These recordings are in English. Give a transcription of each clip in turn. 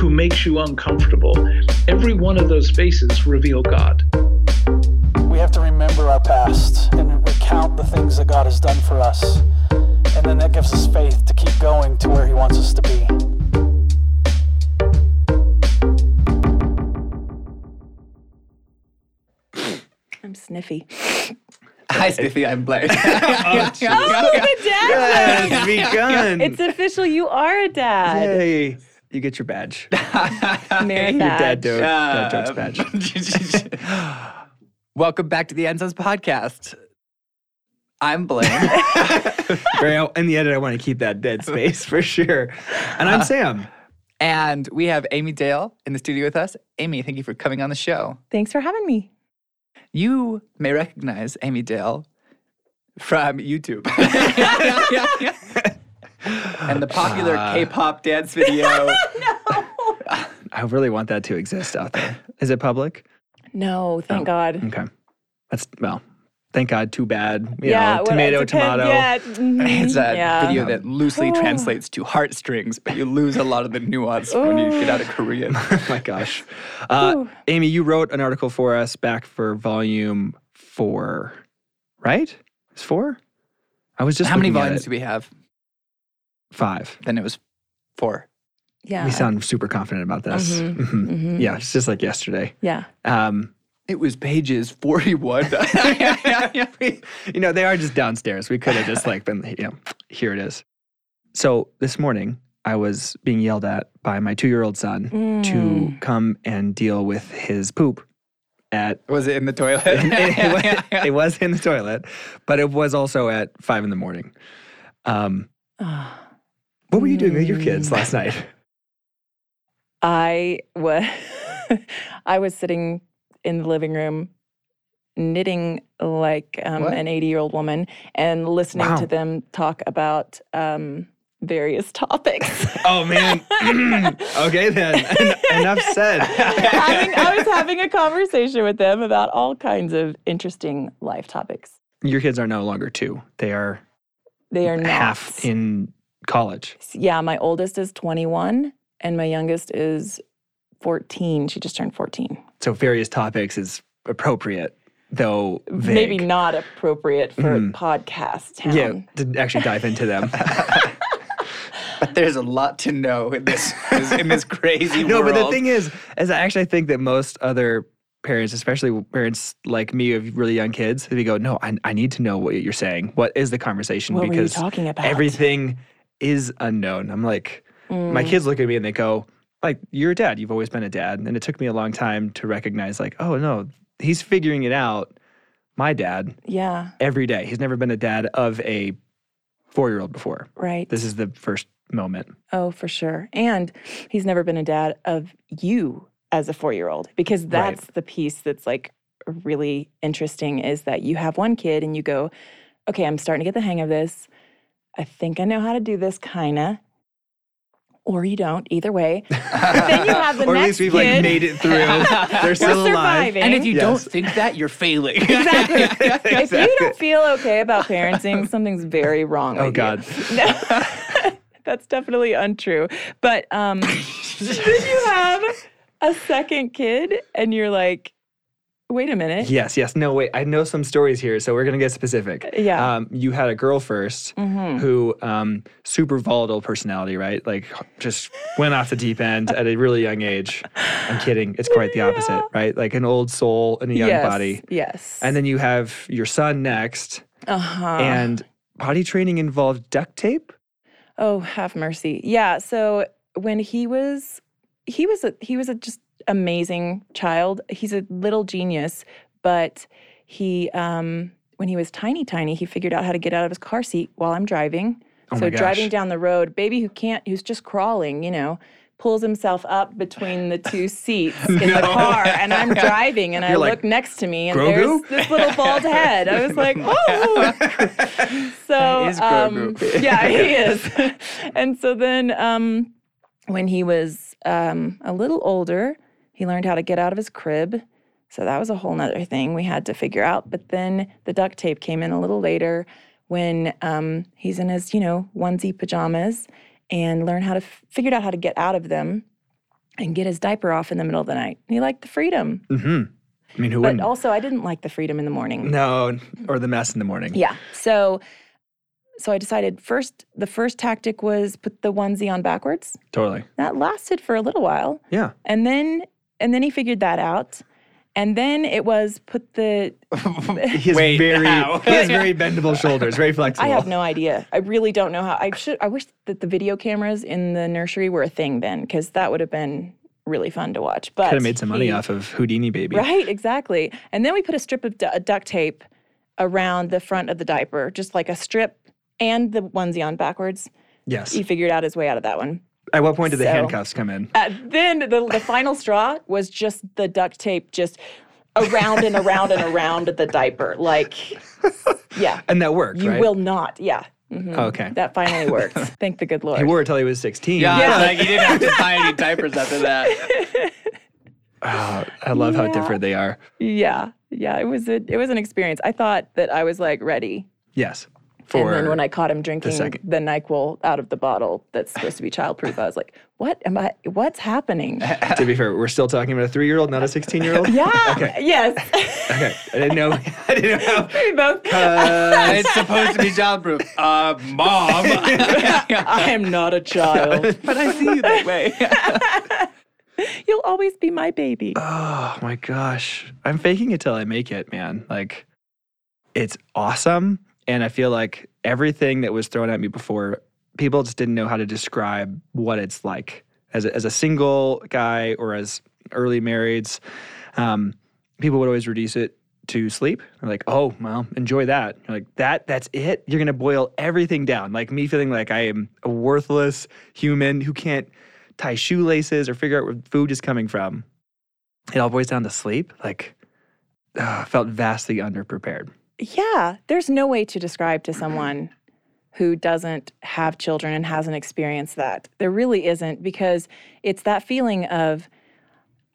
who makes you uncomfortable. Every one of those faces reveal God. We have to remember our past and recount the things that God has done for us. And then that gives us faith to keep going to where He wants us to be. I'm sniffy. Hi, Sniffy. I'm Blair. Oh, the dad Yes, begun. It's official. You are a dad. Yay. You get your badge. Merit your dad, badge. joke, dad jokes badge. Welcome back to the Ensigns podcast. I'm Blaine. Very, in the edit, I want to keep that dead space for sure. And I'm uh, Sam. and we have Amy Dale in the studio with us. Amy, thank you for coming on the show. Thanks for having me. You may recognize Amy Dale from YouTube. And the popular Ah. K-pop dance video. No. I really want that to exist out there. Is it public? No, thank Oh. God. Okay. That's, well, thank God, too bad. You yeah, know, tomato, tomato. Yeah, It's a yeah. video that loosely translates to heartstrings, but you lose a lot of the nuance when you get out of Korean. oh my gosh. Uh, Amy, you wrote an article for us back for volume four, right? It's four? I was just How many volumes do we have? Five. Then it was four. Yeah. We sound super confident about this. Mhm, Mhm. mhm. Yeah, it's just like yesterday. Yeah. Um, It was pages 41. we- you know, they are just downstairs. We could have just like been, you know, here it is. So this morning, I was being yelled at by my two year old son Mm. to come and deal with his poop at. was it in the toilet? it, was, it was in the toilet, but it was also at five in the morning. Um, Ah. What were you doing with your kids last night? I was I was sitting in the living room knitting like um, an 80 year old woman and listening Wow. to them talk about um, various topics. Oh man. okay then. En- enough said. having, I was having a conversation with them about all kinds of interesting life topics. Your kids are no longer two. They are They are not. half in college. yeah, my oldest is 21 and my youngest is 14. She just turned 14. So various topics is appropriate, though vague. Maybe not appropriate for Mhm. podcast town. Yeah, to actually dive into them. but there's a lot to know in this in this crazy no, world. but the thing is, is I actually think that most other parents, especially parents like me of really young kids, they go, "No, I, I need to know what you're saying. What is the conversation?" What were you because talking about? everything is unknown. I'm like, my Mm. kids look at me and they go, "Like you're a dad. You've always been a dad." And it took me a long time to recognize, like, oh no, he's figuring it out. My dad Yeah, every day. He's never been a dad of a four year old before. right. This is the first moment. oh, for sure. And he's never been a dad of you as a four year old because Right. that's the piece that's like really interesting is that you have one kid and you go, okay, I'm starting to get the hang of this. I think I know how to do this, kind of. Or you don't, either way. then you have the or at least we've kid. like made it through. They're We're still alive. surviving. and if you don't think that, you're failing. Exactly. If you don't feel okay about parenting, something's very wrong. Oh, with you. God. No, that's definitely untrue. But um, then you have a second kid, and you're like, wait a minute. Yes, yes. No, wait. I know some stories here, so we're gonna get specific. Yeah. Um, you had a girl 1st Mhm. who um, super volatile personality, right? Like just went off the deep end at a really young age. I'm kidding. It's quite the opposite, Yeah. right? Like an old soul in a young yes, body. Yes. And then you have your son next, uh huh. and potty training involved duct tape. Oh, have mercy. Yeah. So when he was, he was a he was a just amazing child. He's a little genius, but he um when he was tiny, tiny, he figured out how to get out of his car seat while I'm driving. Oh so driving down the road, baby who can't, who's just crawling, you know, pulls himself up between the two seats in the car, and I'm driving, and I You're like, look next to me, and "Grogu?" there's this little bald head. I was like, oh. so um, yeah, he is. and so then um, when he was um, a little older, he learned how to get out of his crib. So that was a whole nother thing we had to figure out. But then the duct tape came in a little later when um, he's in his, you know, onesie pajamas and learned how to f- figured out how to get out of them and get his diaper off in the middle of the night. He liked the freedom. hmm I mean, who But wouldn't? also I didn't like the freedom in the morning. no, or the mess in the morning. Yeah. So so I decided first the first tactic was put the onesie on backwards. Totally. That lasted for a little while. Yeah. And then and then he figured that out. And then it was put the his Wait, very, how? he has very bendable shoulders, very flexible. I have no idea. I really don't know how. I should I wish that the video cameras in the nursery were a thing then cuz that would have been really fun to watch. But Could have made some money he- off of Houdini Baby. Right, exactly. And then we put a strip of du- duct tape around the front of the diaper, just like a strip and the onesie on backwards. Yes. He figured out his way out of that one. At what point did the handcuffs come in? Uh, then the, the final straw was just the duct tape, just around and around and around the diaper. Like, yeah, And that worked, you right? will not. Yeah. mhm. Oh, okay. That finally worked. Thank the good Lord. He wore it till he was 16. Yeah, Yeah. like you didn't have to buy any diapers after that. Oh, I love how different they are. yeah. Yeah. It was a, it was an experience. I thought that I was like ready. Yes. For and then when I caught him drinking the, second. NyQuil out of the bottle that's supposed to be childproof, I was like, "What am I? What's happening?" to be fair, we're still talking about a three-year-old, not a 16-year-old. Yeah. Okay. Yes. Okay. I didn't know. I didn't know. we both. Uh, it's supposed to be childproof. Uh, mom. I am not a child. but I see you that way. You'll always be my baby. Oh my gosh. I'm faking it till I make it, man. Like, it's awesome. And I feel like everything that was thrown at me before, people just didn't know how to describe what it's like as a, as a single guy or as early marrieds. Um, people would always reduce it to sleep. They're like, oh, well, enjoy that. You're like, that, that's it? You're going to boil everything down. Like me feeling like I am a worthless human who can't tie shoelaces or figure out where food is coming from it all boils down to sleep. Like, uh, felt vastly underprepared. Yeah, there's no way to describe to someone who doesn't have children and hasn't experienced that. There really isn't because it's that feeling of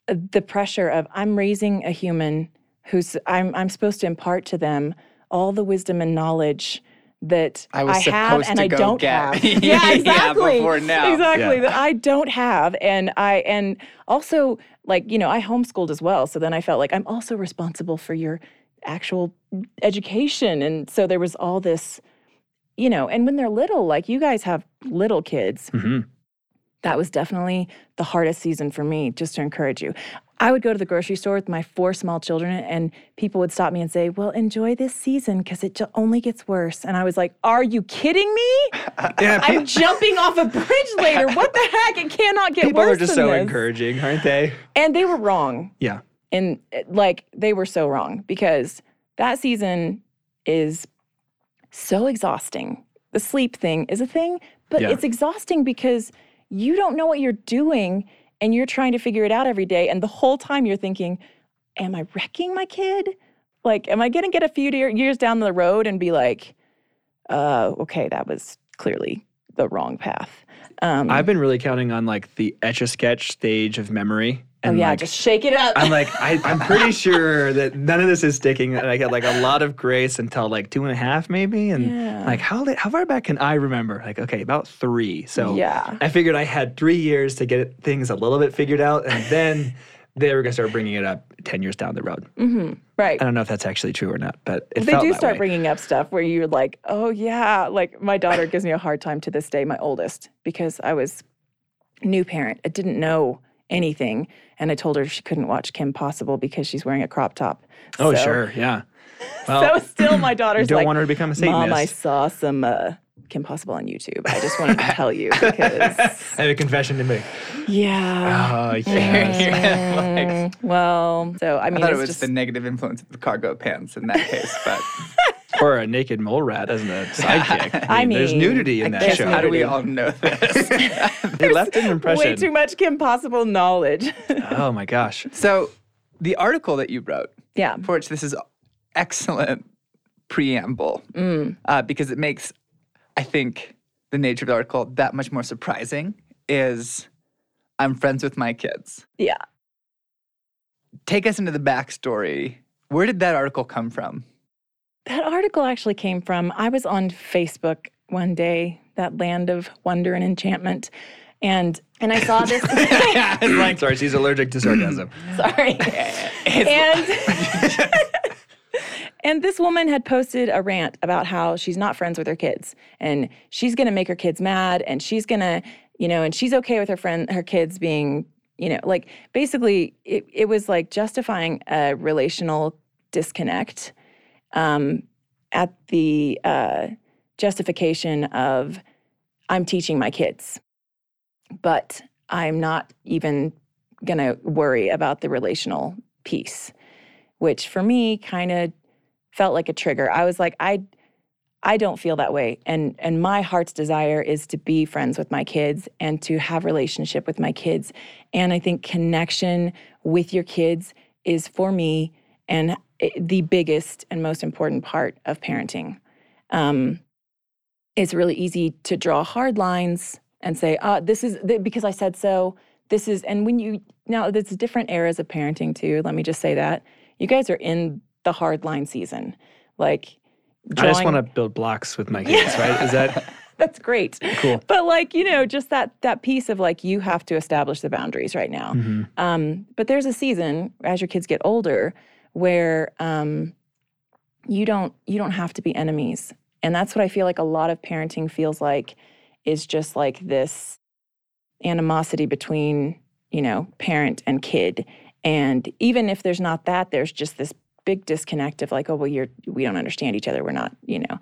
uh, the pressure of I'm raising a human who's I'm I'm supposed to impart to them all the wisdom and knowledge that I was have and I don't get. have. Yeah, Yeah, exactly. now. Exactly. Yeah. That I don't have. And I and also like, you know, I homeschooled as well. So then I felt like I'm also responsible for your actual education. And so there was all this, you know, and when they're little, like you guys have little kids, hmm that was definitely the hardest season for me, just to encourage you. I would go to the grocery store with my four small children, and people would stop me and say, Well, enjoy this season because it only gets worse. And I was like, Are you kidding me? Yeah, I'm jumping off a bridge later. What the heck? It cannot get people worse. People are just so this. encouraging, aren't they? And they were wrong. Yeah. And uh, like, they were so wrong because that season is so exhausting. The sleep thing is a thing, but Yeah. it's exhausting because you don't know what you're doing and you're trying to figure it out every day. And the whole time you're thinking, Am I wrecking my kid? Like, am I going to get a few years down the road and be like, uh, okay, that was clearly the wrong path? Um, I've been really counting on like the etch a sketch stage of memory. Oh, yeah, like, just shake it up. I'm like, I, I'm pretty sure that none of this is sticking. And I got like a lot of grace until like two and a half, maybe. And Yeah. like, how how far back can I remember? Like, okay, about three. So Yeah. I figured I had three years to get things a little bit figured out, and then they were gonna start bringing it up ten years down the road. hmm right. I don't know if that's actually true or not, but it they felt do that start way. bringing up stuff where you're like, oh yeah, like my daughter gives me a hard time to this day, my oldest, because I was new parent. I didn't know anything, and I told her she couldn't watch Kim Possible because she's wearing a crop top. Oh So- sure, yeah. Well, so still, my you daughter's don't like, want her to become a Mom, I saw some uh, Kim Possible on YouTube. I just wanted to tell you because, I have a confession to make. yeah. Oh yes. Mm, well, so I mean, I mean, thought it was just, the negative influence of the cargo pants in that case, but or a naked mole rat as a sidekick. I mean, there's mean, nudity in that there's show. How do we all know this? They left an impression. Way too much Kim Possible knowledge. Oh my gosh. so, the article that you wrote, yeah. for which this is excellent preamble, Mm. uh, because it makes, I think, the nature of the article that much more surprising. Is I'm friends with my kids. Yeah. Take us into the backstory. Where did that article come from? That article actually came from I was on Facebook one day, that land of wonder and enchantment. And and I saw this like, sorry, she's allergic to sarcasm. sorry. and and this woman had posted a rant about how she's not friends with her kids and she's going to make her kids mad and she's going to you know and she's okay with her friend her kids being you know like basically it, it was like justifying a relational disconnect um, at the uh, justification of i'm teaching my kids but i'm not even going to worry about the relational piece which for me kind of felt like a trigger. I was like, I I don't feel that way. And and my heart's desire is to be friends with my kids and to have relationship with my kids. And I think connection with your kids is for me and the biggest and most important part of parenting. Um, it's really easy to draw hard lines and say, "Ah, this is th- because I said so." This is, and when you now, there's different eras of parenting too. Let me just say that you guys are in the hard line season. Like, I just want to build blocks with my kids, right? Is that That's great. Cool. But like you know, just that that piece of like you have to establish the boundaries right now. Mhm. Um, but there's a season as your kids get older where um, you don't you don't have to be enemies, and that's what I feel like a lot of parenting feels like is just like this animosity between you know parent and kid, and even if there's not that, there's just this big disconnect of like, oh well, you're we don't understand each other. We're not you know.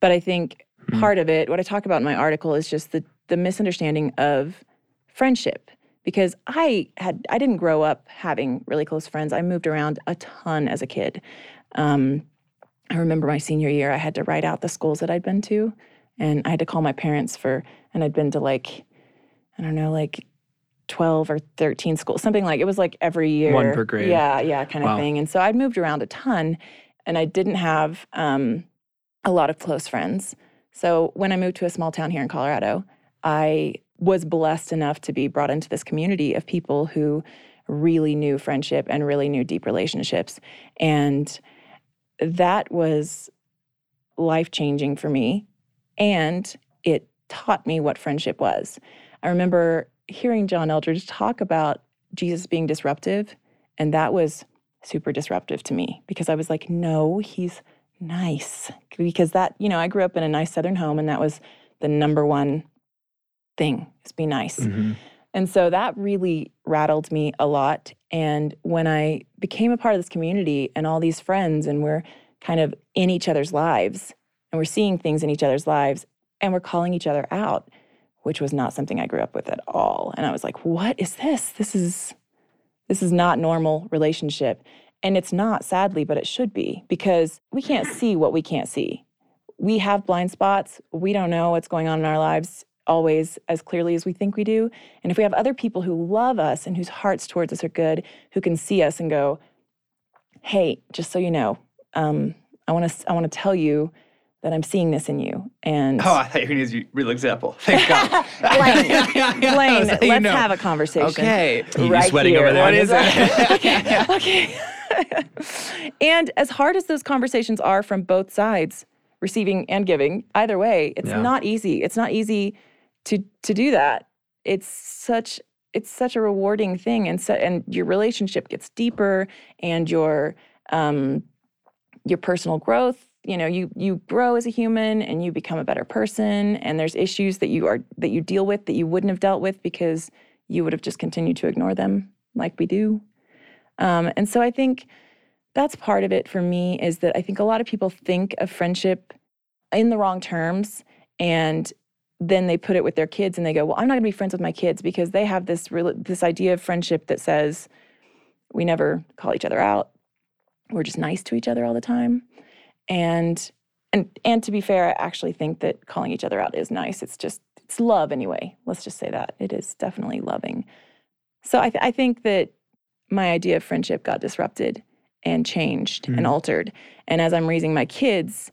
But I think Mhm. part of it, what I talk about in my article, is just the the misunderstanding of friendship because I had I didn't grow up having really close friends. I moved around a ton as a kid. Um, I remember my senior year, I had to write out the schools that I'd been to, and I had to call my parents for, and I'd been to like, I don't know, like. 12 or 13 schools, something like it was like every year. One per grade. Yeah, yeah, kind of Wow. thing. And so I'd moved around a ton and I didn't have um, a lot of close friends. So when I moved to a small town here in Colorado, I was blessed enough to be brought into this community of people who really knew friendship and really knew deep relationships. And that was life changing for me. And it taught me what friendship was. I remember hearing John Eldredge talk about Jesus being disruptive, and that was super disruptive to me because I was like, no, he's nice. Because that, you know, I grew up in a nice Southern home, and that was the number one thing is be nice. Mhm. And so that really rattled me a lot. And when I became a part of this community and all these friends, and we're kind of in each other's lives, and we're seeing things in each other's lives, and we're calling each other out, which was not something I grew up with at all. And I was like, what is this? This is this is not normal relationship. And it's not, sadly, but it should be because we can't see what we can't see. We have blind spots. We don't know what's going on in our lives always as clearly as we think we do. And if we have other people who love us and whose hearts towards us are good, who can see us and go, "Hey, just so you know, um, I want to I want to tell you that I'm seeing this in you." And Oh, I thought you were going to use a real example. Thank God. Blaine, Yeah, yeah, yeah. Blaine, That's how you let's know. have a conversation. Okay. You right sweating here. over there? What is it? okay. okay. and as hard as those conversations are from both sides, receiving and giving, either way, it's Yeah. not easy. It's not easy to to do that. It's such it's such a rewarding thing, and so and your relationship gets deeper, and your um, your personal growth. You know, you you grow as a human, and you become a better person. And there's issues that you are that you deal with that you wouldn't have dealt with because you would have just continued to ignore them, like we do. Um, and so I think that's part of it for me is that I think a lot of people think of friendship in the wrong terms and then they put it with their kids and they go, "Well, I'm not going to be friends with my kids because they have this real this idea of friendship that says we never call each other out. We're just nice to each other all the time." and and and to be fair, I actually think that calling each other out is nice. It's just it's love anyway. Let's just say that it is definitely loving. So I, th- I think that my idea of friendship got disrupted and changed Mhm. and altered. And as I'm raising my kids,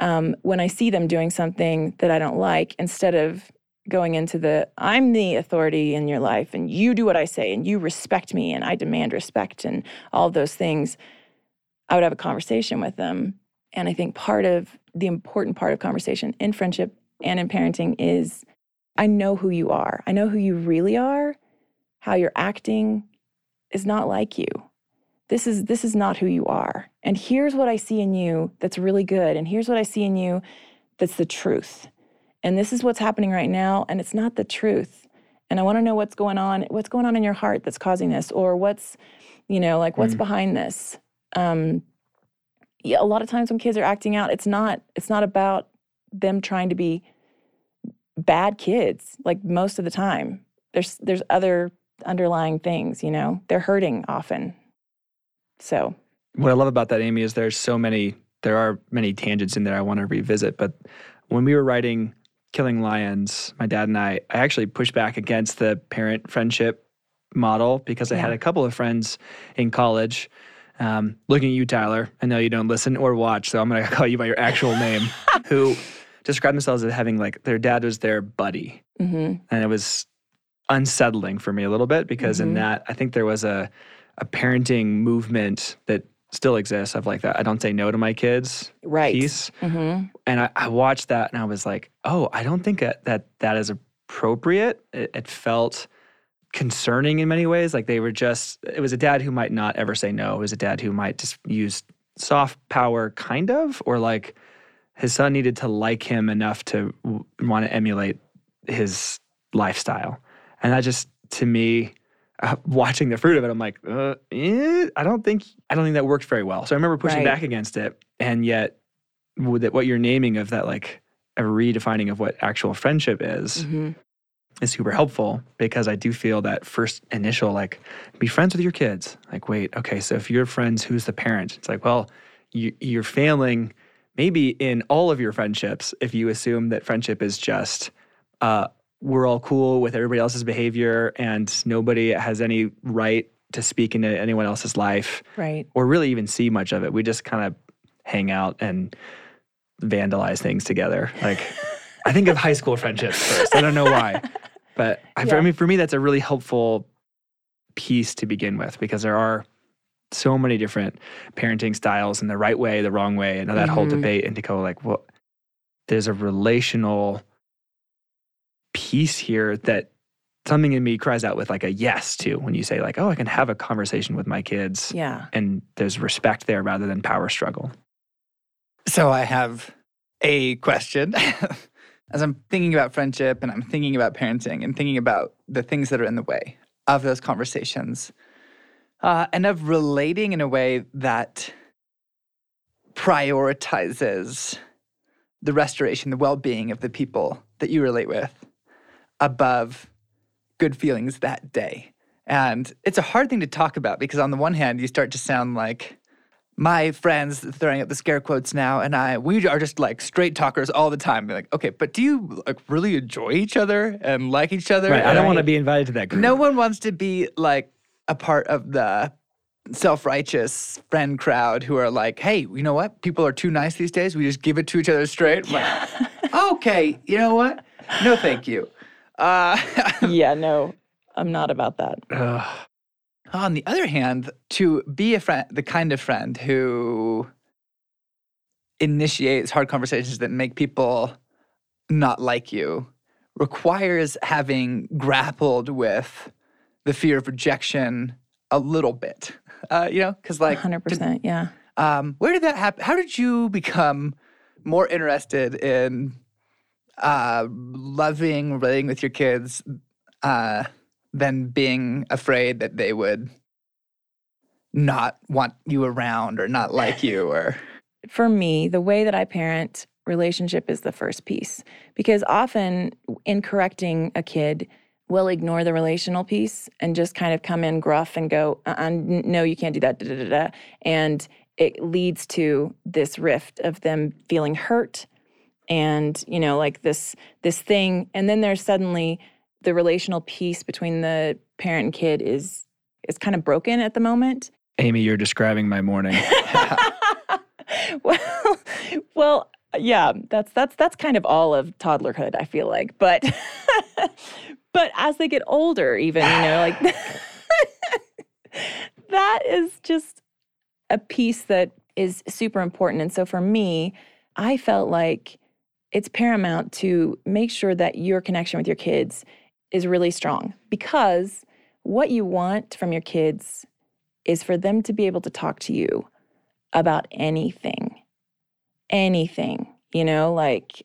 um, when I see them doing something that I don't like, instead of going into the I'm the authority in your life and you do what I say and you respect me and I demand respect and all those things, I would have a conversation with them. And I think part of the important part of conversation in friendship and in parenting is I know who you are. I know who you really are. How you're acting is not like you. This is this is not who you are. And here's what I see in you that's really good and here's what I see in you that's the truth. And this is what's happening right now and it's not the truth. And I want to know what's going on, what's going on in your heart that's causing this or what's you know, like what's Mm. behind this. Um yeah, a lot of times when kids are acting out, it's not it's not about them trying to be bad kids like most of the time. There's there's other underlying things, you know. They're hurting often. So, what I love about that, Amy, is there's so many, there are many tangents in there I want to revisit. But when we were writing Killing Lions, my dad and I, I actually pushed back against the parent friendship model because I had a couple of friends in college. Um, looking at you, Tyler, I know you don't listen or watch, so I'm going to call you by your actual name, who described themselves as having like their dad was their buddy mhm. and it was unsettling for me a little bit because in Mhm. that I think there was a a parenting movement that still exists. Of like that I don't say no to my kids right. piece. Mhm. and I, I watched that and I was like oh I don't think that that, that is appropriate. It, it felt concerning in many ways. Like they were just it was a dad who might not ever say no. It was a dad who might just use soft power kind of or like his son needed to like him enough to w- want to emulate his lifestyle. And that just to me uh, watching the fruit of it i'm like uh, eh, i don't think i don't think that worked very well so i remember pushing Right. back against it and yet with it, what you're naming of that like a redefining of what actual friendship is Mhm. is super helpful because I do feel that first initial like be friends with your kids. Like, wait, okay, so if you're friends, who's the parent? It's like, well, you, you're failing maybe in all of your friendships if you assume that friendship is just uh, we're all cool with everybody else's behavior and nobody has any right to speak into anyone else's life Right. or really even see much of it. We just kind of hang out and vandalize things together. Like I think of high school friendships first. I don't know why, but I, Yeah. I mean, for me, that's a really helpful piece to begin with because there are so many different parenting styles and the right way, the wrong way, and that whole Mhm. debate. And to go like, well, there's a relational piece here that something in me cries out with like a yes to when you say like, oh, I can have a conversation with my kids Yeah. and there's respect there rather than power struggle. So I have a question. As I'm thinking about friendship and I'm thinking about parenting and thinking about the things that are in the way of those conversations, uh, and of relating in a way that prioritizes the restoration, the well being of the people that you relate with above good feelings that day. And it's a hard thing to talk about because, on the one hand, you start to sound like my friends throwing up the scare quotes now and I we are just like straight talkers all the time. Be like, okay, but do you like really enjoy each other and like each other? Right. I don't And want to be invited to that group. No one wants to be like a part of the self-righteous friend crowd who are like, hey, you know what? People are too nice these days. We just give it to each other straight. I'm like, okay, you know what? No, thank you. Uh, yeah, no. I'm not about that. Ugh. On the other hand, to be a friend, the kind of friend who initiates hard conversations that make people not like you requires having grappled with the fear of rejection a little bit. Uh, you know, because like, 100%. Yeah. um, where did that happen? How did you become more interested in uh, loving, relating with your kids uh, than being afraid that they would not want you around or not like you or for me, the way that I parent, relationship is the first piece. Because often in correcting a kid, we'll ignore the relational piece and just kind of come in gruff and go, uh-uh, no, you can't do that, da, da, da. And it leads to this rift of them feeling hurt and you know like this this thing and then there's suddenly the relational piece between the parent and kid is is kind of broken at the moment Amy, you're describing my morning. well well yeah that's that's that's kind of all of toddlerhood i feel like but but as they get older even you know like that is just a piece that is super important and so for me i felt like it's paramount to make sure that your connection with your kids is really strong because what you want from your kids is for them to be able to talk to you about anything anything, you know, like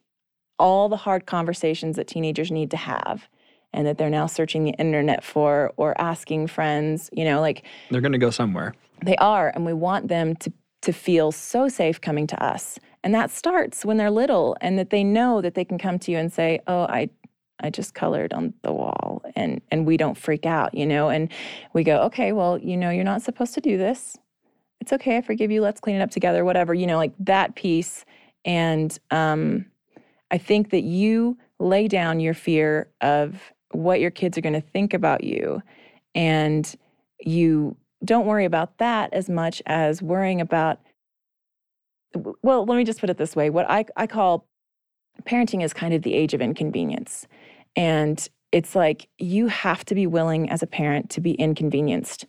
all the hard conversations that teenagers need to have and that they're now searching the internet for or asking friends, you know, like They're going to go somewhere. they are and we want them to to feel so safe coming to us. And that starts when they're little and that they know that they can come to you and say, "Oh, I I just colored on the wall." And and we don't freak out, you know, and we go, "Okay, well, you know, you're not supposed to do this. It's okay, I forgive you. Let's clean it up together, whatever." You know, like that piece and um I think that you lay down your fear of what your kids are going to think about you and you don't worry about that as much as worrying about well let me just put it this way what i, I call parenting is kind of the age of inconvenience. And it's like you have to be willing as a parent to be inconvenienced.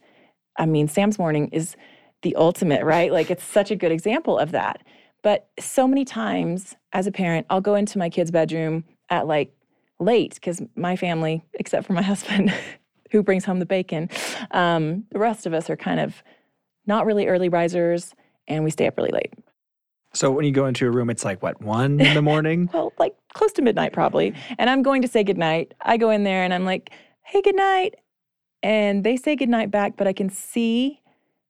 I mean sam's morning is the ultimate right? Like it's such a good example of that. But so many times as a parent i'll go into my kid's bedroom at like late because my family except for my husband who brings home the bacon um, the rest of us are kind of not really early risers and we stay up really late So when you go into a room, it's like, what, one in the morning? well like close to midnight probably. And i'm going to say goodnight. I go in there and i'm like hey good night and they say goodnight back but i can see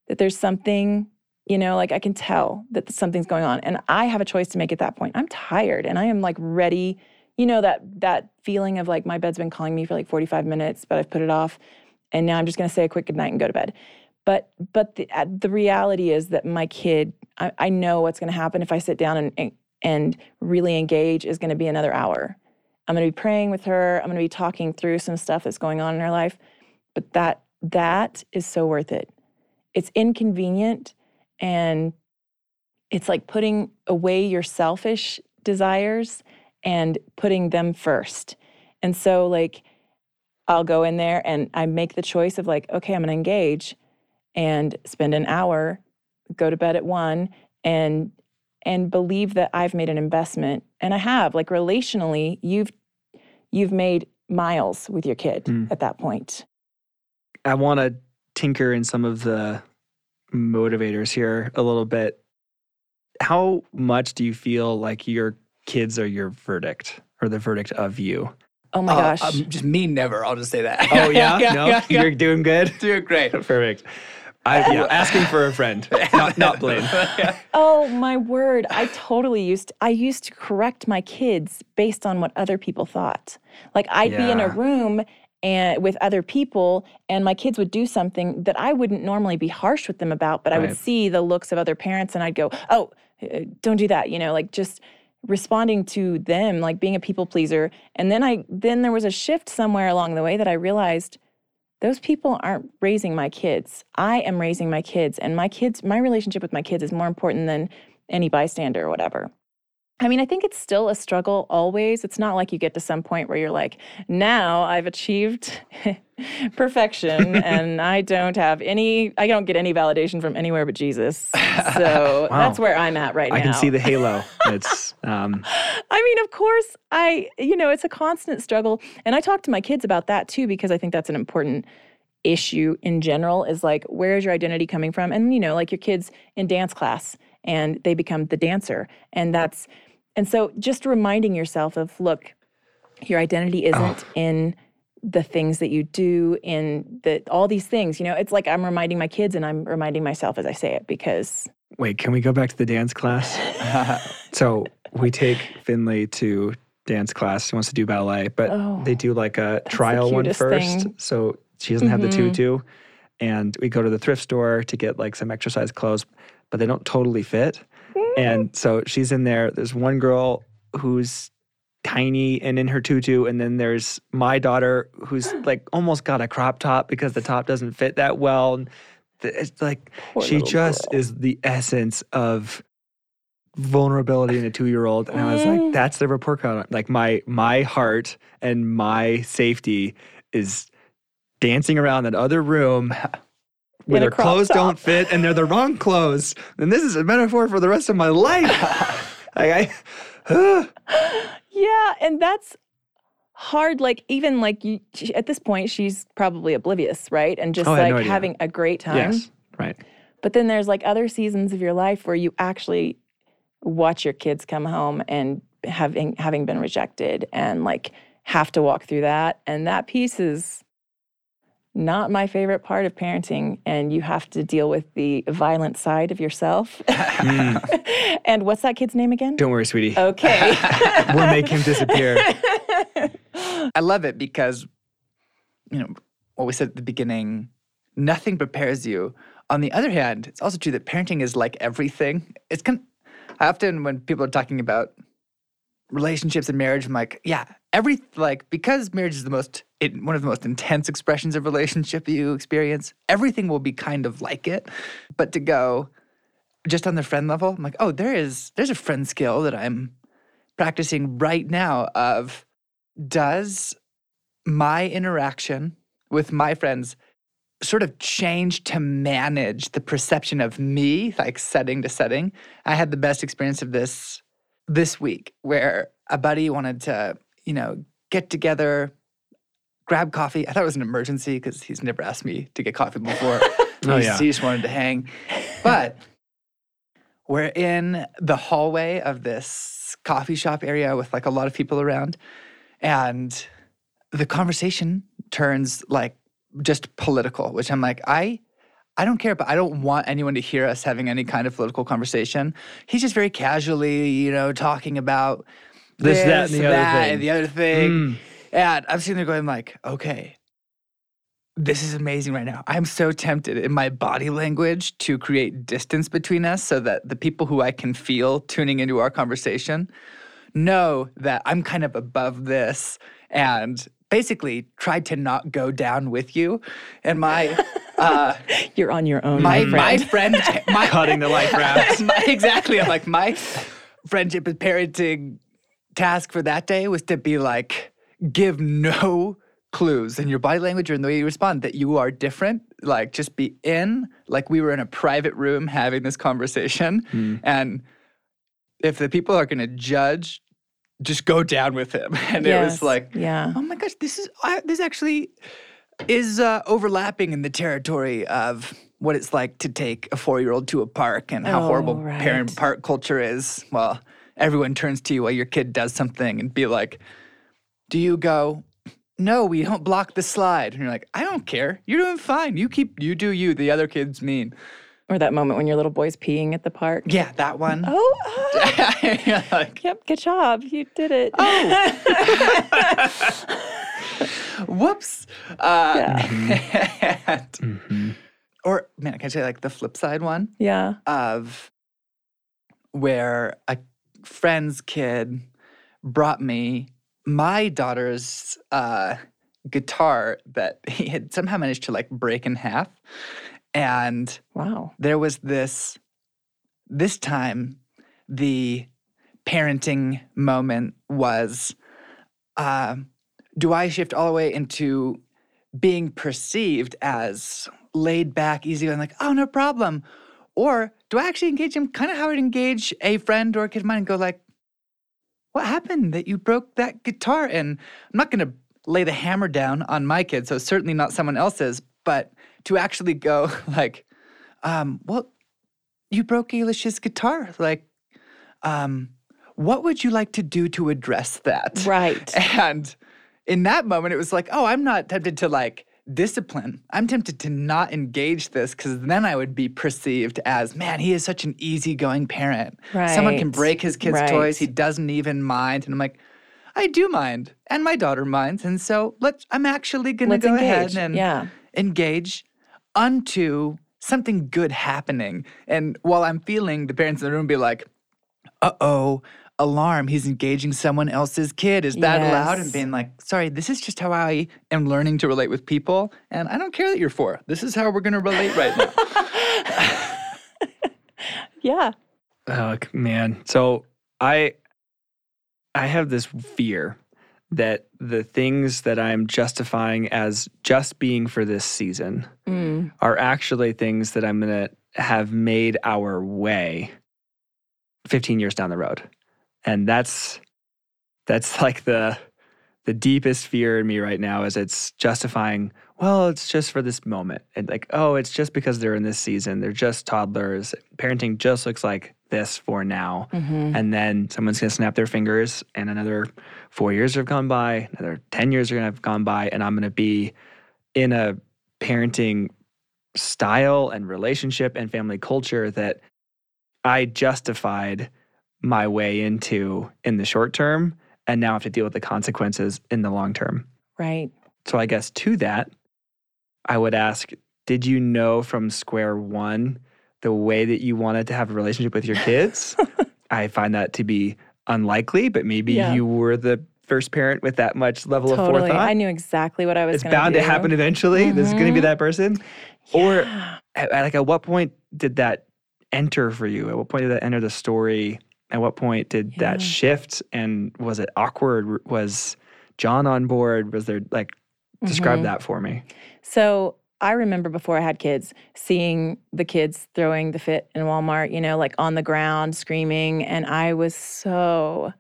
that there's something you know like i can tell that something's going on. And i have a choice to make at that point. I'm tired and i am like ready. You know that that feeling of like my bed's been calling me for like 45 minutes but i've put it off. And now i'm just going to say a quick goodnight and go to bed but but the, uh, the reality is that my kid i, I know what's going to happen if i sit down and, and and really engage is going to be another hour. I'm going to be praying with her. I'm going to be talking through some stuff that's going on in her life. But that that is so worth it. It's inconvenient and it's like putting away your selfish desires and putting them first. And so like I'll go in there and I make the choice of like okay, I'm going to engage and spend an hour, go to bed at 1 and and believe that I've made an investment and I have like relationally you've you've made miles with your kid Mm. at that point. I want to tinker in some of the motivators here a little bit. How much do you feel like your kids are your verdict or the verdict of you? Oh my Oh, gosh. um, just me never. I'll just say that. Oh, yeah? no, yeah, yeah. you're doing good? doing great. Perfect. I, yeah, asking for a friend, not, not Blaine. Oh my word! I totally used I used to correct my kids based on what other people thought. Like I'd be in a room and with other people and my kids would do something that I wouldn't normally be harsh with them about, but I would see the looks of other parents and I'd go, "Oh, uh, don't do that." You know, like just responding to them like being a people pleaser. And then I then there was a shift somewhere along the way that I realized those people aren't raising my kids. I am raising my kids, and my kids, my relationship with my kids is more important than any bystander or whatever. I mean, I think it's still a struggle always. It's not like you get to some point where you're like, now I've achieved perfection and I don't have any, I don't get any validation from anywhere but Jesus. So Wow. that's where I'm at right I now. I can see the halo. It's um, I mean, of course, I, you know, it's a constant struggle. And I talk to my kids about that too, because I think that's an important issue in general is like, where's your identity coming from? And, you know, like your kids in dance class and they become the dancer. And that's, and so just reminding yourself of, look, your identity isn't in the things that you do in the all these things you know it's like i'm reminding my kids and i'm reminding myself as i say it because wait. Can we go back to the dance class? so we take Finley to dance class. She wants to do ballet, but Oh, they do like a trial one first. thing. So she doesn't have the Mhm. tutu. And we go to the thrift store to get like some exercise clothes. but they don't totally fit. And so she's in there. There's one girl who's tiny and in her tutu, and then there's my daughter who's like almost got a crop top because the top doesn't fit that well. And it's like Poor she just girl. is the essence of vulnerability in a two-year-old and i was like that's the report card like my my heart and my safety is dancing around that other room where their clothes top. don't fit and they're the wrong clothes and this is a metaphor for the rest of my life like I, Yeah, and that's hard. Like even like you, she, at this point, she's probably oblivious, right? And just Oh, had no like having a great time. yes right But then there's like other seasons of your life where you actually watch your kids come home and having having been rejected and like have to walk through that. And that piece is not my favorite part of parenting. And you have to deal with the violent side of yourself. and what's that kid's name again? Don't worry sweetie Okay. we'll make him disappear I love it because, you know, what we said at the beginning, nothing prepares you. On the other hand, it's also true that parenting is like everything. It's kind I often when people are talking about relationships and marriage, I'm like, yeah, every like because marriage is the most it, one of the most intense expressions of relationship you experience. Everything will be kind of like it, but to go just on the friend level, I'm like, oh, there is there's a friend skill that I'm practicing right now of does my interaction with my friends sort of change to manage the perception of me, like setting to setting. I had the best experience of this this week where a buddy wanted to, you know, get together, grab coffee. I thought it was an emergency because he's never asked me to get coffee before. Oh, He's- yeah. He just wanted to hang. But we're in the hallway of this coffee shop area with like a lot of people around. And the conversation turns like just political, which I'm like, I I don't care, but I don't want anyone to hear us having any kind of political conversation. He's just very casually, you know, talking about This, that, and the other that, thing. and the other thing. Mm. And I'm sitting there going like, okay, this is amazing right now. I'm so tempted in my body language to create distance between us so that the people who I can feel tuning into our conversation know that I'm kind of above this and basically try to not go down with you. And my uh You're on your own, my my my friend. friend my Cutting the life raft. my- exactly. I'm like my friendship and parenting task for that day was to be like give no clues in your body language or in the way you respond that you are different. Like just be in like we were in a private room having this conversation, and if the people are going to judge. Just go down with him, and it was like, yeah. oh my gosh, this is I, this actually is uh, overlapping in the territory of what it's like to take a four year old to a park and how Oh, horrible right. parent park culture is. Well, everyone turns to you while your kid does something and be like, Do you go, No, we don't block the slide? And you're like, I don't care. You're doing fine. You keep, you do you. The other kid's mean. Or that moment when your little boy's peeing at the park. Yeah, that one. Oh, You're like, yep, good job. You did it. Oh. whoops. Uh, Yeah. and- Mm-hmm. Or, man, I can I say like the flip side one? Yeah. of where a friend's kid brought me my daughter's uh, guitar that he had somehow managed to like break in half. And Wow. there was this, this time, the parenting moment was uh, do I shift all the way into being perceived as laid back, easy, and like, oh, no problem? Or do I actually engage him kind of how I'd engage a friend or a kid of mine and go like, what happened that you broke that guitar? And I'm not going to lay the hammer down on my kid, so certainly not someone else's, but to actually go like, um, well, you broke Alish's guitar. Like, um, what would you like to do to address that? Right. And in that moment, it was like, oh, I'm not tempted to like discipline. I'm tempted to not engage this because then I would be perceived as, man, he is such an easygoing parent. Right. Someone can break his kids' Right. toys. He doesn't even mind. And I'm like, I do mind. And my daughter minds. And so let's I'm actually gonna Let's go engage. ahead and Yeah. engage unto something good happening. And while I'm feeling the parents in the room be like, uh oh, alarm, he's engaging someone else's kid. Is that allowed? And being like, sorry, this is just how I am learning to relate with people. And I don't care that you're four. This is how we're going to relate right now. Yeah. Oh man. So I I have this fear that the things that I'm justifying as just being for this season Mm. are actually things that I'm going to have made our way 15 years down the road. And that's that's like the the deepest fear in me right now is it's justifying well it's just for this moment and like oh it's just because they're in this season. They're just toddlers. Parenting just looks like this for now. Mhm. and then someone's going to snap their fingers and another four years have gone by another 10 years are going to have gone by and i'm going to be in a parenting style and relationship and family culture that i justified my way into in the short term and now have to deal with the consequences in the long term Right. so i guess to that i would ask did you know from square one the way that you wanted to have a relationship with your kids i find that to be unlikely but maybe Yeah. you were the first parent with that much level of Totally. forethought I knew exactly what I was it's bound do. to happen eventually this is going to be Mhm. that person or Yeah. at, at, like at what point did that enter for you at what point did that enter the story at what point did that shift and was it awkward was john on board was there like describe Mhm. that for me So I remember before I had kids, seeing the kids throwing the fit in Walmart, you know, like on the ground screaming. And I was so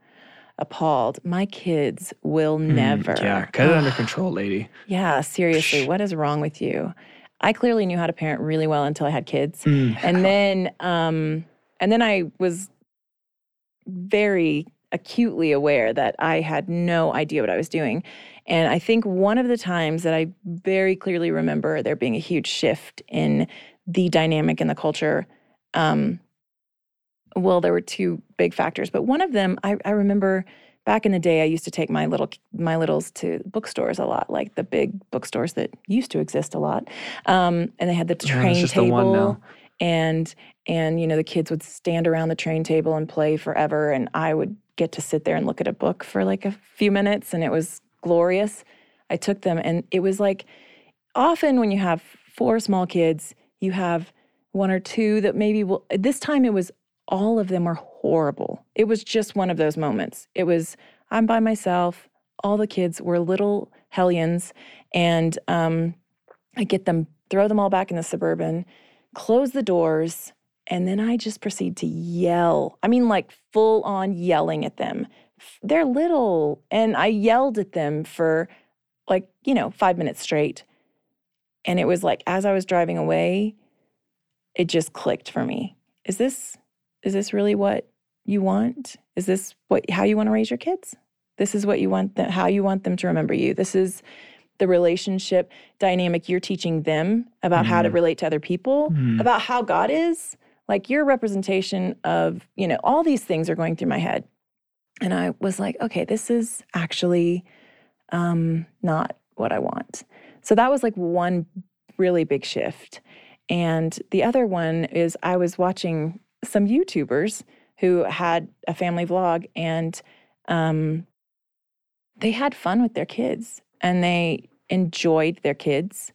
appalled. My kids will Mm, never. yeah cut it under control lady Yeah, seriously, Psh. what is wrong with you? I clearly knew how to parent really well until I had kids. Mm. And then um and then I was very acutely aware that I had no idea what I was doing. And I think one of the times that I very clearly remember there being a huge shift in the dynamic in the culture um well there were two big factors but one of them I, I remember back in the day i used to take my little my littles to bookstores a lot like the big bookstores that used to exist a lot um, and they had the Yeah, train the table now. And and you know the kids would stand around the train table and play forever and i would get to sit there and look at a book for like a few minutes and it was glorious. I took them and it was like often when you have four small kids you have one or two that maybe will this time it was all of them were horrible. It was just one of those moments. It was i'm by myself. All the kids were little hellions and um, i get them throw them all back in the suburban close the doors and then i just proceed to yell. I mean like full on yelling at them. They're little and i yelled at them for like you know five minutes straight. And it was like as i was driving away it just clicked for me. Is this is this really what you want? Is this what how you want to raise your kids? This is what you want them how you want them to remember you. This is the relationship dynamic you're teaching them about how to Mhm. relate to other people Mm. about how god is like your representation of you know all these things are going through my head and i was like okay this is actually um not what i want so that was like one really big shift and the other one is I was watching some YouTubers who had a family vlog and um, they had fun with their kids and they enjoyed their kids,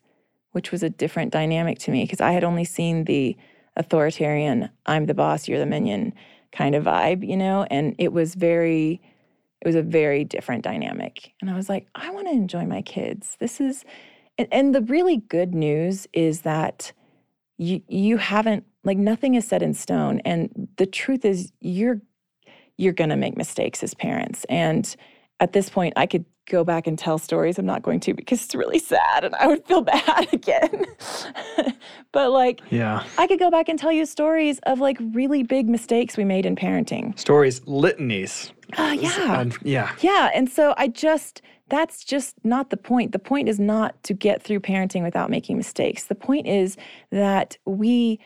which was a different dynamic to me because I had only seen the authoritarian, I'm the boss, you're the minion kind of vibe, you know, and it was very, it was a very different dynamic. And I was like, I want to enjoy my kids. This is, and, and the really good news is that you you haven't like nothing is set in stone and the truth is you're you're going to make mistakes as parents and at this point i could go back and tell stories i'm not going to because it's really sad and i would feel bad again but like yeah i could go back and tell you stories of like really big mistakes we made in parenting stories litanies oh yeah yeah yeah. And so I just, that's just not the point. The point is not to get through parenting without making mistakes. The point is that we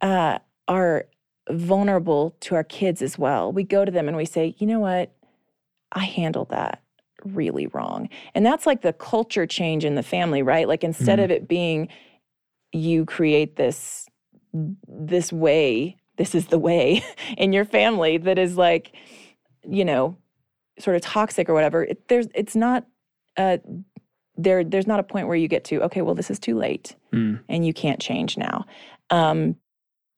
uh, are vulnerable to our kids as well. We go to them and we say, you know what? I handled that really wrong. And that's like the culture change in the family, right? Like instead Mhm. of it being, you create this this way, this is the way in your family that is like, you know, sort of toxic or whatever. It, there's it's not uh there there's not a point where you get to okay, well this is too late Mm. and you can't change now. Um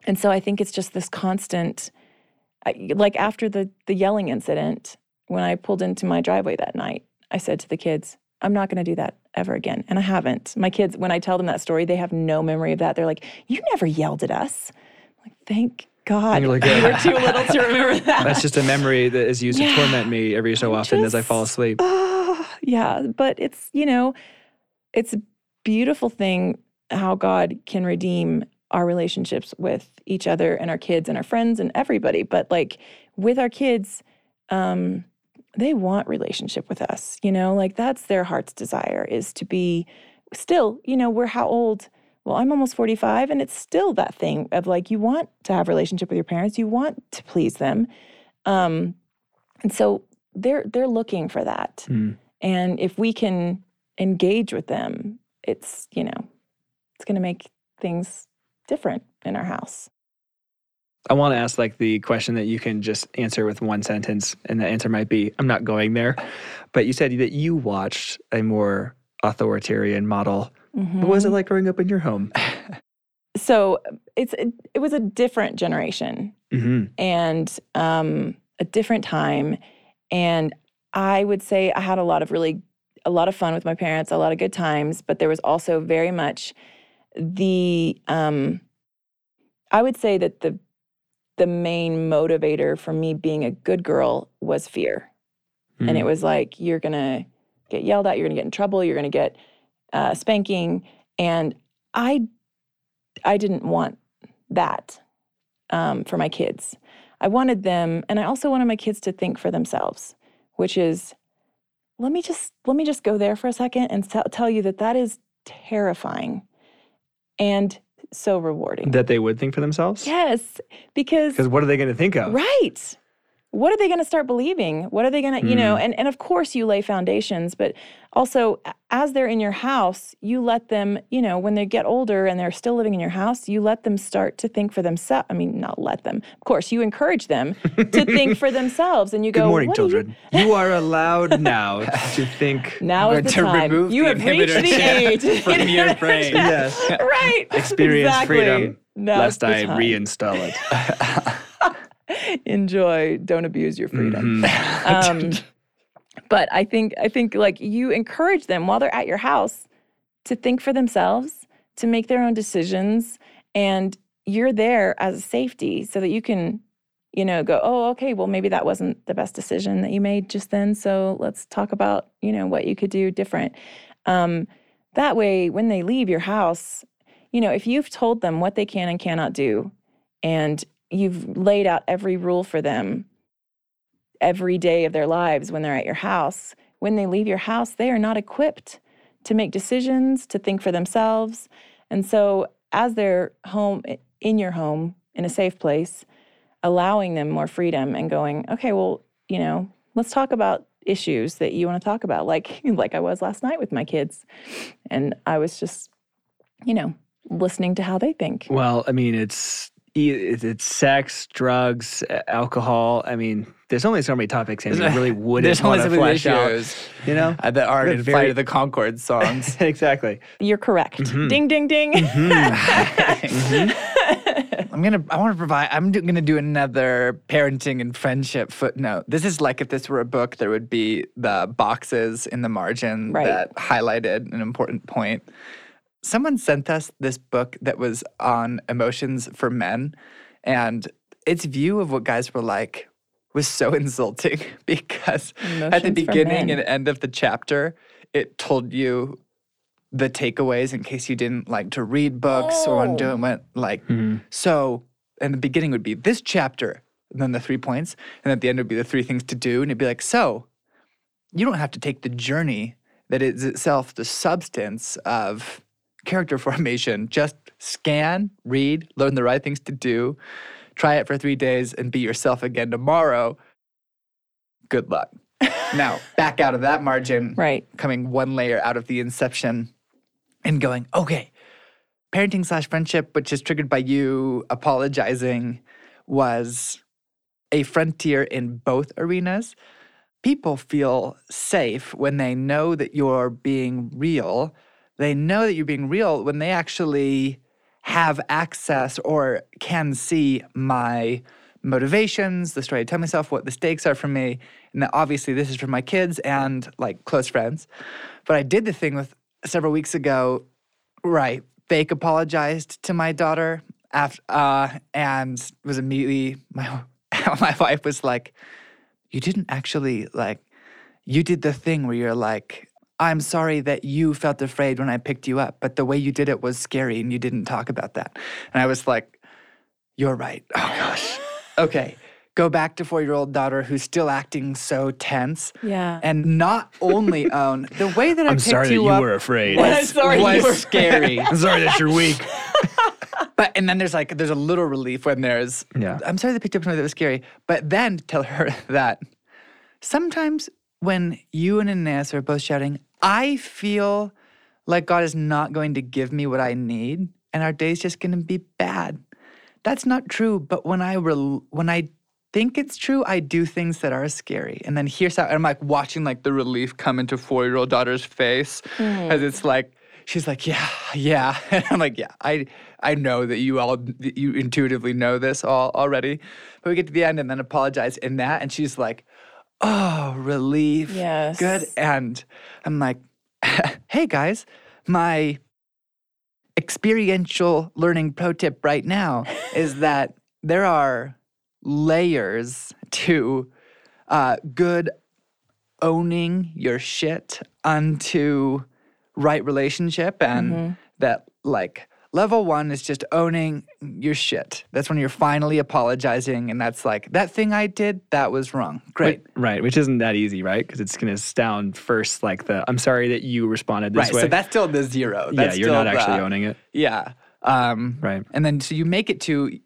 and so I think it's just this constant like after the the yelling incident when I pulled into my driveway that night, I said to the kids, I'm not going to do that ever again. And I haven't. My kids, when I tell them that story, they have no memory of that. They're like, You never yelled at us. I'm like, thank God. You're like, you were too little to remember that. That's just a memory that is used Yeah. to torment me every so often as I fall asleep. Ah, yeah, but it's, you know, it's a beautiful thing how God can redeem our relationships with each other and our kids and our friends and everybody. But like with our kids, um, they want relationship with us, you know, like that's their heart's desire is to be still, you know, we're how old? Well, I'm almost 45 and it's still that thing of like you want to have a relationship with your parents, you want to please them. Um, and so they're they're looking for that. Mm. And if we can engage with them, it's, you know, it's going to make things different in our house. I want to ask like the question that you can just answer with one sentence, and the answer might be, "I'm not going there." But you said that you watched a more authoritarian model. What was it Mm-hmm. like growing up in your home? So it's it, it was a different generation hmm and um, a different time, and I would say I had a lot of really a lot of fun with my parents, a lot of good times, but there was also very much the um, I would say that the the main motivator for me being a good girl was fear. and Mm. it was like you're gonna get yelled at you're gonna get in trouble you're gonna get uh, spanking and i i didn't want that um, for my kids i wanted them and i also wanted my kids to think for themselves which is let me just let me just go there for a second and tell tell you that that is terrifying and so rewarding that they would think for themselves. yes because Because what are they going to think of? Right. What are they going to start believing? What are they going to, you know, Mm. and, and of course you lay foundations, but also as they're in your house, you let them, you know, when they get older and they're still living in your house, you let them start to think for themselves. I mean, not let them. Of course, you encourage them to think for themselves and you Good go, morning, "What do you-" children. You, are allowed now to think. Now is the to time. remove you the have reached the age from your brain. Yes. right. Experience exactly. freedom, Now's lest I time. reinstall it. Enjoy. Don't abuse your freedom. Mhm. um, but I think I think like you encourage them while they're at your house to think for themselves, to make their own decisions, and you're there as a safety so that you can, you know, go, oh, okay, well maybe that wasn't the best decision that you made just then. So let's talk about you know what you could do different. Um, that way, when they leave your house, you know, if you've told them what they can and cannot do, and you've laid out every rule for them every day of their lives when they're at your house. When they leave your house, they are not equipped to make decisions, to think for themselves. And so, as they're home in your home in a safe place, allowing them more freedom and going, okay, well, you know, let's talk about issues that you want to talk about, like like I was last night with my kids. And I was just, you know, listening to how they think. Well, I mean, it's it's it's sex, drugs, alcohol. I mean, there's only so many topics and you really wouldn't There's want so to many flesh out. You know, uh, that aren't in very- Flight of the Conchords songs. exactly. You're correct. Mhm. Ding, ding, ding. I'm gonna. I want to provide. I'm do, gonna do another parenting and friendship footnote. This is like if this were a book, there would be the boxes in the margin Right. that highlighted an important point. Someone sent us this book that was on emotions for men, and its view of what guys were like was so insulting because at the beginning and end of the chapter, it told you the takeaways in case you didn't like to read books or want to do Oh. it went like Mhm. so and the beginning would be this chapter and then the three points and at the end would be the three things to do and it'd be like so you don't have to take the journey that is itself the substance of character formation just scan read learn the right things to do try it for three days and be yourself again tomorrow good luck now back out of that margin right. coming one layer out of the inception and going, okay, parenting slash friendship, which is triggered by you apologizing, was a frontier in both arenas. People feel safe when they know that you're being real. They know that you're being real when they actually have access or can see my motivations, the story I tell myself, what the stakes are for me, and that obviously this is for my kids and like close friends. But I did the thing with several weeks ago right? Fake apologized to my daughter after, uh, and was immediately my my wife was like, "You didn't actually like, you did the thing where you're like." I'm sorry that you felt afraid when I picked you up, but the way you did it was scary and you didn't talk about that. And I was like, You're right. Oh gosh. Okay. Go back to four year old daughter who's still acting so tense Yeah. and not only own the way that I picked up. I'm picked sorry that you you up were afraid. was, I'm sorry you were- scary. I'm sorry that you're weak. But and then there's like there's a little relief when there's Yeah. I'm sorry they picked up something that was scary. But then tell her that sometimes when you and Inez are both shouting, I feel like God is not going to give me what I need, and our day's just going to be bad. That's not true. But when I rel when I think it's true, I do things that are scary. And then here's how I'm like watching like the relief come into four year old daughter's face mm. as it's like she's like, yeah, yeah. And I'm like, yeah, I I know that you all you intuitively know this all already. But we get to the end and then apologize in that, and she's like, oh, relief. Yes. Good. And I'm like, hey guys, my experiential learning pro tip right now is that there are layers to uh, good owning your shit unto right relationship and that like level one is just owning your shit that's when you're finally apologizing and that's like that thing i did that was wrong great Right, which isn't that easy, right? Because it's going to sound first like the I'm sorry that you responded this right way. so that's still the zero yeah, that's you're still not actually the- owning it. Yeah. Um, Right. And then so you make it to,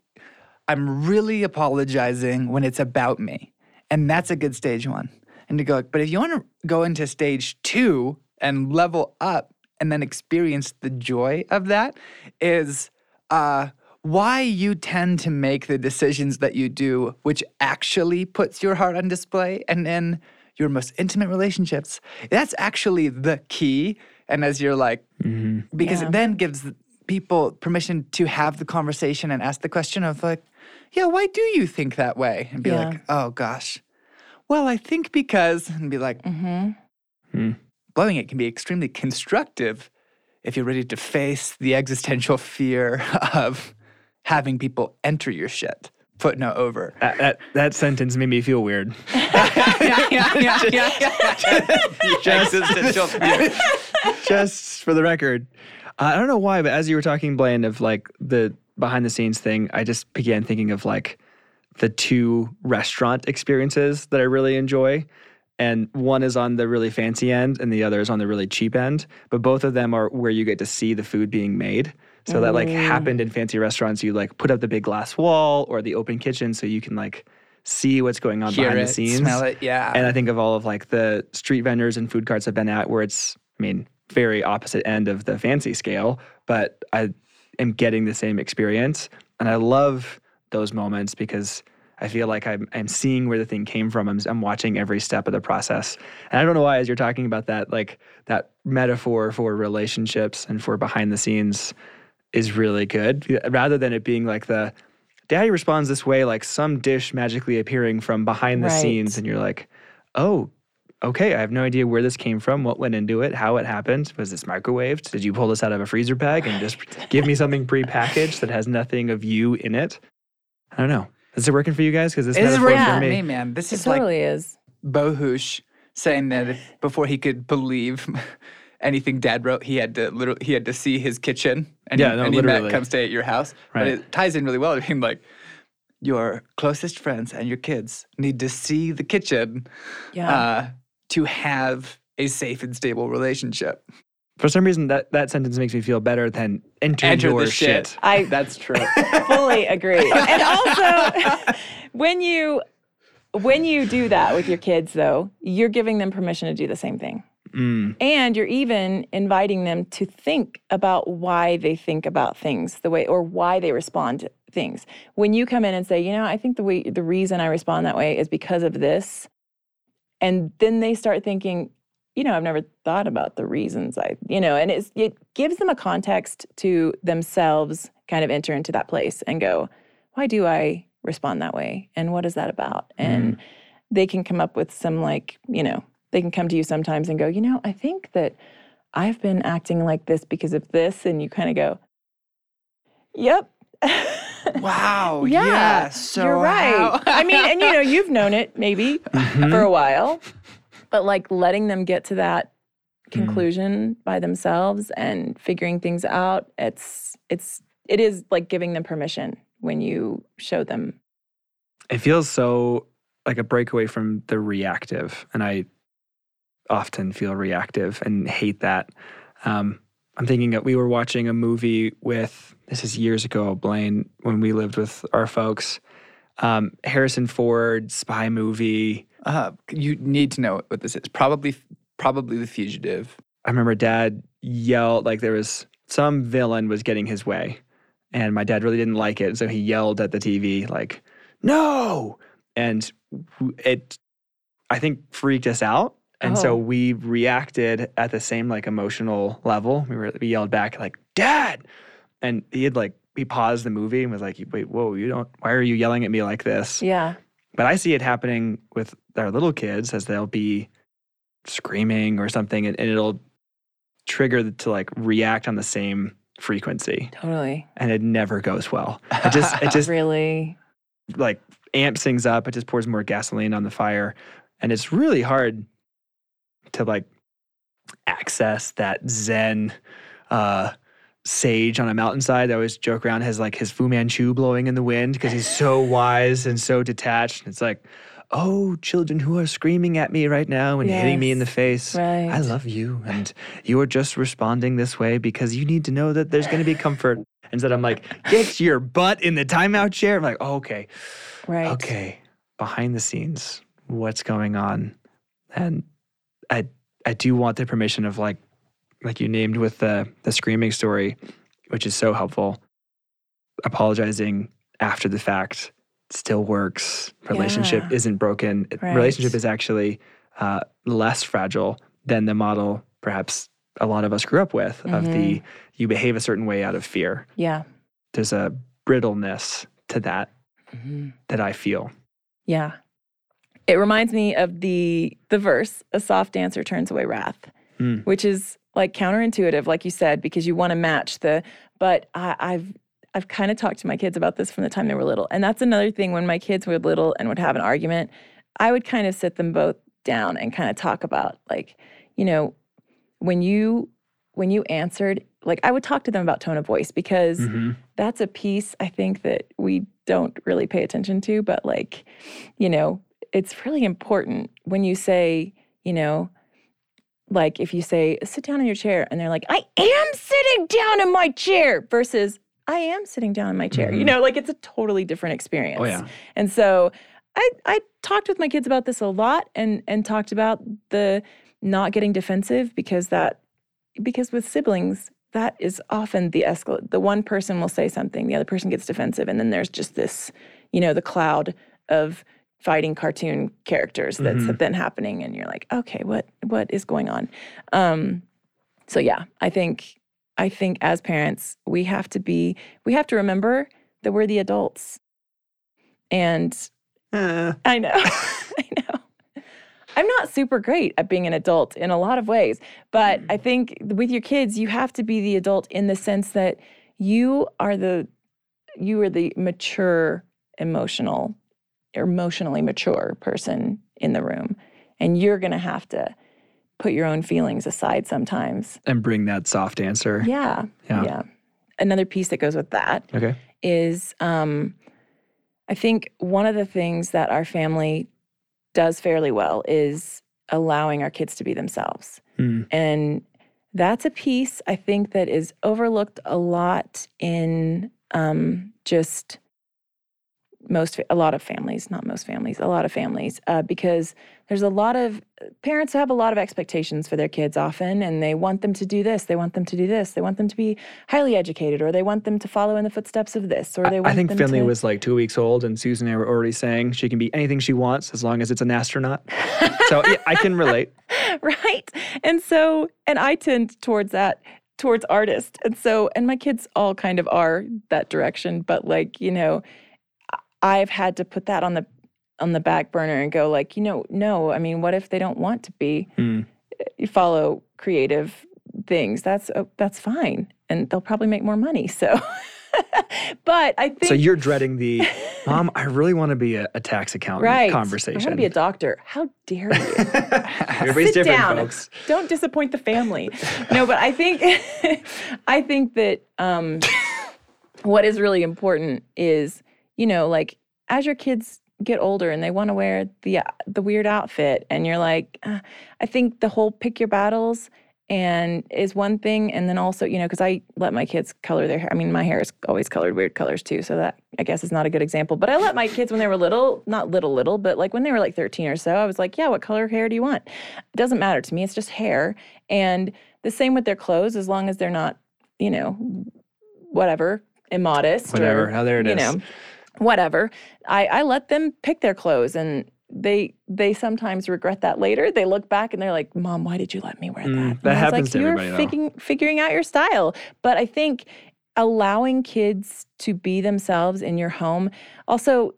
I'm really apologizing when it's about me. And that's a good stage one. And to go, but if you want to go into stage two and level up and then experience the joy of that, is uh, why you tend to make the decisions that you do, which actually puts your heart on display. And in your most intimate relationships, that's actually the key. And as you're like, because Yeah. it then gives people permission to have the conversation and ask the question of like, yeah, why do you think that way? And be Yeah. like, oh gosh, well, I think because, and be like, blowing it can be extremely constructive if you're ready to face the existential fear of having people enter your shit. Footnote over. That, that, that sentence made me feel weird. yeah, yeah, yeah, yeah. existential fear. Just for the record, I don't know why, but as you were talking, Blaine, of like the behind the scenes thing, I just began thinking of like the two restaurant experiences that I really enjoy. And one is on the really fancy end, and the other is on the really cheap end. But both of them are where you get to see the food being made. So that like mm. happened in fancy restaurants. You like put up the big glass wall or the open kitchen, so you can like see what's going on Hear behind it, the scenes. smell it, yeah. And I think of all of like the street vendors and food carts I've been at where it's, I mean, very opposite end of the fancy scale, but I am getting the same experience. And I love those moments because I feel like I'm, I'm seeing where the thing came from. I'm, I'm watching every step of the process. And I don't know why, as you're talking about that, like that metaphor for relationships and for behind the scenes is really good rather than it being like the daddy responds this way, like some dish magically appearing from behind the Right. scenes. And you're like, oh, okay, I have no idea where this came from, what went into it, how it happened. Was this microwaved? Did you pull this out of a freezer bag and just give me something prepackaged that has nothing of you in it? I don't know. Is it working for you guys? Because this is metaphor working for for me. me, man. This It is like totally is. Bohush saying that if, before he could believe anything dad wrote, he had to literally he had to see his kitchen and, Yeah, he, no, and he met come stay at your house. But it ties in really well to being like your closest friends and your kids need to see the kitchen Yeah. uh, to have a safe and stable relationship. For some reason, that, that sentence makes me feel better than enter, Enter your the shit. I That's true. fully agree. And also, when you when you do that with your kids, though, you're giving them permission to do the same thing. Mm. And you're even inviting them to think about why they think about things the way or why they respond to things. When you come in and say, you know, I think the way the reason I respond that way is because of this. And then they start thinking, you know, I've never thought about the reasons I, you know, and it's, it gives them a context to themselves kind of enter into that place and go, why do I respond that way? And what is that about? And they can come up with some like, you know, they can come to you sometimes and go, you know, I think that I've been acting like this because of this. And you kind of go, yep. Wow. yeah, yeah, so you're right. how- I mean, and you know, you've known it maybe Mm-hmm. for a while, but like letting them get to that Mm. conclusion by themselves and figuring things out, it's it's it is like giving them permission when you show them. it feels so like a breakaway from the reactive and i often feel reactive and hate that um, i'm thinking that we were watching a movie with this is years ago blaine when we lived with our folks um, harrison ford spy movie Uh, you need to know what this is. Probably, probably the fugitive. I remember dad yelled like there was some villain was getting his way, and my dad really didn't like it, so he yelled at the TV like, "No!" And it, I think, freaked us out, and so Oh. we reacted at the same like emotional level. We were we yelled back like, "Dad!" And he had like he paused the movie and was like, "Wait, whoa! You don't. Why are you yelling at me like this?" Yeah. But I see it happening with our little kids as they'll be screaming or something, and, and it'll trigger the- to like react on the same frequency, Totally. and it never goes well. It just it just really. like amps things up. It just pours more gasoline on the fire, and it's really hard to like access that Zen. Uh, sage on a mountainside that always joke around has like his Fu Manchu blowing in the wind because he's so wise and so detached. It's like, oh, children who are screaming at me right now and hitting me in the face. right. I love you. And you are just responding this way because you need to know that there's going to be comfort. Instead, I'm like, get your butt in the timeout chair. I'm like, oh, okay. Right. Okay. Behind the scenes, what's going on? And I I do want the permission of like like you named with the the screaming story, which is so helpful. Apologizing after the fact still works. Relationship Yeah. isn't broken. Right. Relationship is actually uh, less fragile than the model perhaps a lot of us grew up with of the you behave a certain way out of fear. Yeah. There's a brittleness to that Mm-hmm. that I feel. Yeah. It reminds me of the the verse, a soft answer turns away wrath, Hmm. which is like counterintuitive, like you said, because you want to match the but I, I've I've kind of talked to my kids about this from the time they were little. And that's another thing when my kids were little and would have an argument, I would kind of sit them both down and kind of talk about like, you know, when you when you answered, like I would talk to them about tone of voice because Mm-hmm. that's a piece I think that we don't really pay attention to, but like, you know, it's really important when you say, you know, like if you say, sit down in your chair, and they're like, I am sitting down in my chair versus I am sitting down in my chair. You Mhm. know, like it's a totally different experience. Oh yeah. And so I I talked with my kids about this a lot and and talked about the not getting defensive because that because with siblings that is often the escalate the one person will say something the other person gets defensive and then there's just this you know the cloud of fighting cartoon characters that's Mhm. then happening and you're like okay what what is going on um so yeah i think i think as parents we have to be we have to remember that we're the adults and Eh, I know. I know. I'm not super great at being an adult in a lot of ways, but I think with your kids, you have to be the adult in the sense that you are the you are the mature, emotional, emotionally mature person in the room. And you're gonna have to put your own feelings aside sometimes. and bring that soft answer. Yeah. Yeah. Yeah. Another piece that goes with that Okay. is um, I think one of the things that our family does fairly well is allowing our kids to be themselves. Hmm. And that's a piece I think that is overlooked a lot in um, just most a lot of families not most families a lot of families uh, because there's a lot of parents have a lot of expectations for their kids often and they want them to do this they want them to do this they want them to be highly educated or they want them to follow in the footsteps of this or they want I think Finley to, was like two weeks old, and Susan and I were already saying she can be anything she wants as long as it's an astronaut. so yeah, I can relate. right and so and i tend towards that towards artist and so and my kids all kind of are that direction but like you know i've had to put that on the on the back burner and go like you know no i mean what if they don't want to be you follow creative things that's uh, that's fine and they'll probably make more money so but i think So you're dreading the mom. I really want to be a, a tax accountant right conversation. i want to be a doctor how dare you Everybody's Sit different, down. folks. Don't disappoint the family. no, but I think I think that um, what is really important is you know like as your kids get older and they want to wear the the weird outfit and you're like uh, I think the whole pick your battles and is one thing and then also you know because i let my kids color their hair i mean my hair is always colored weird colors too so that i guess is not a good example but i let my kids when they were little not little little but like when they were like 13 or so i was like yeah what color hair do you want it doesn't matter to me it's just hair and the same with their clothes as long as they're not you know whatever immodest Whatever. or, Oh, there it you is. know whatever i i let them pick their clothes and they they sometimes regret that later. They look back and they're like, "Mom, why did you let me wear that?" Mm, that happens like, to You're everybody, figuring figuring out your style. But I think allowing kids to be themselves in your home, also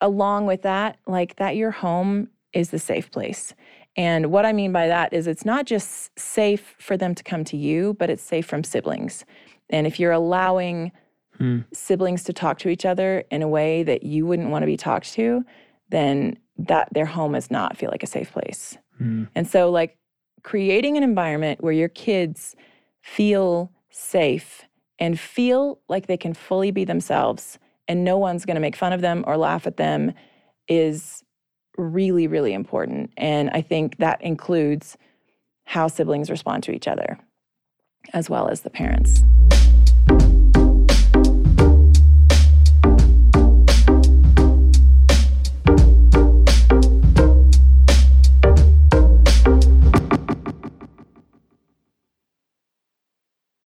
along with that, like that your home is the safe place. And what I mean by that is it's not just safe for them to come to you, but it's safe from siblings. And if you're allowing Hmm. siblings to talk to each other in a way that you wouldn't want to be talked to, then that their home does not feel like a safe place. Hmm. And so like creating an environment where your kids feel safe and feel like they can fully be themselves and no one's going to make fun of them or laugh at them is really really important and I think that includes how siblings respond to each other as well as the parents.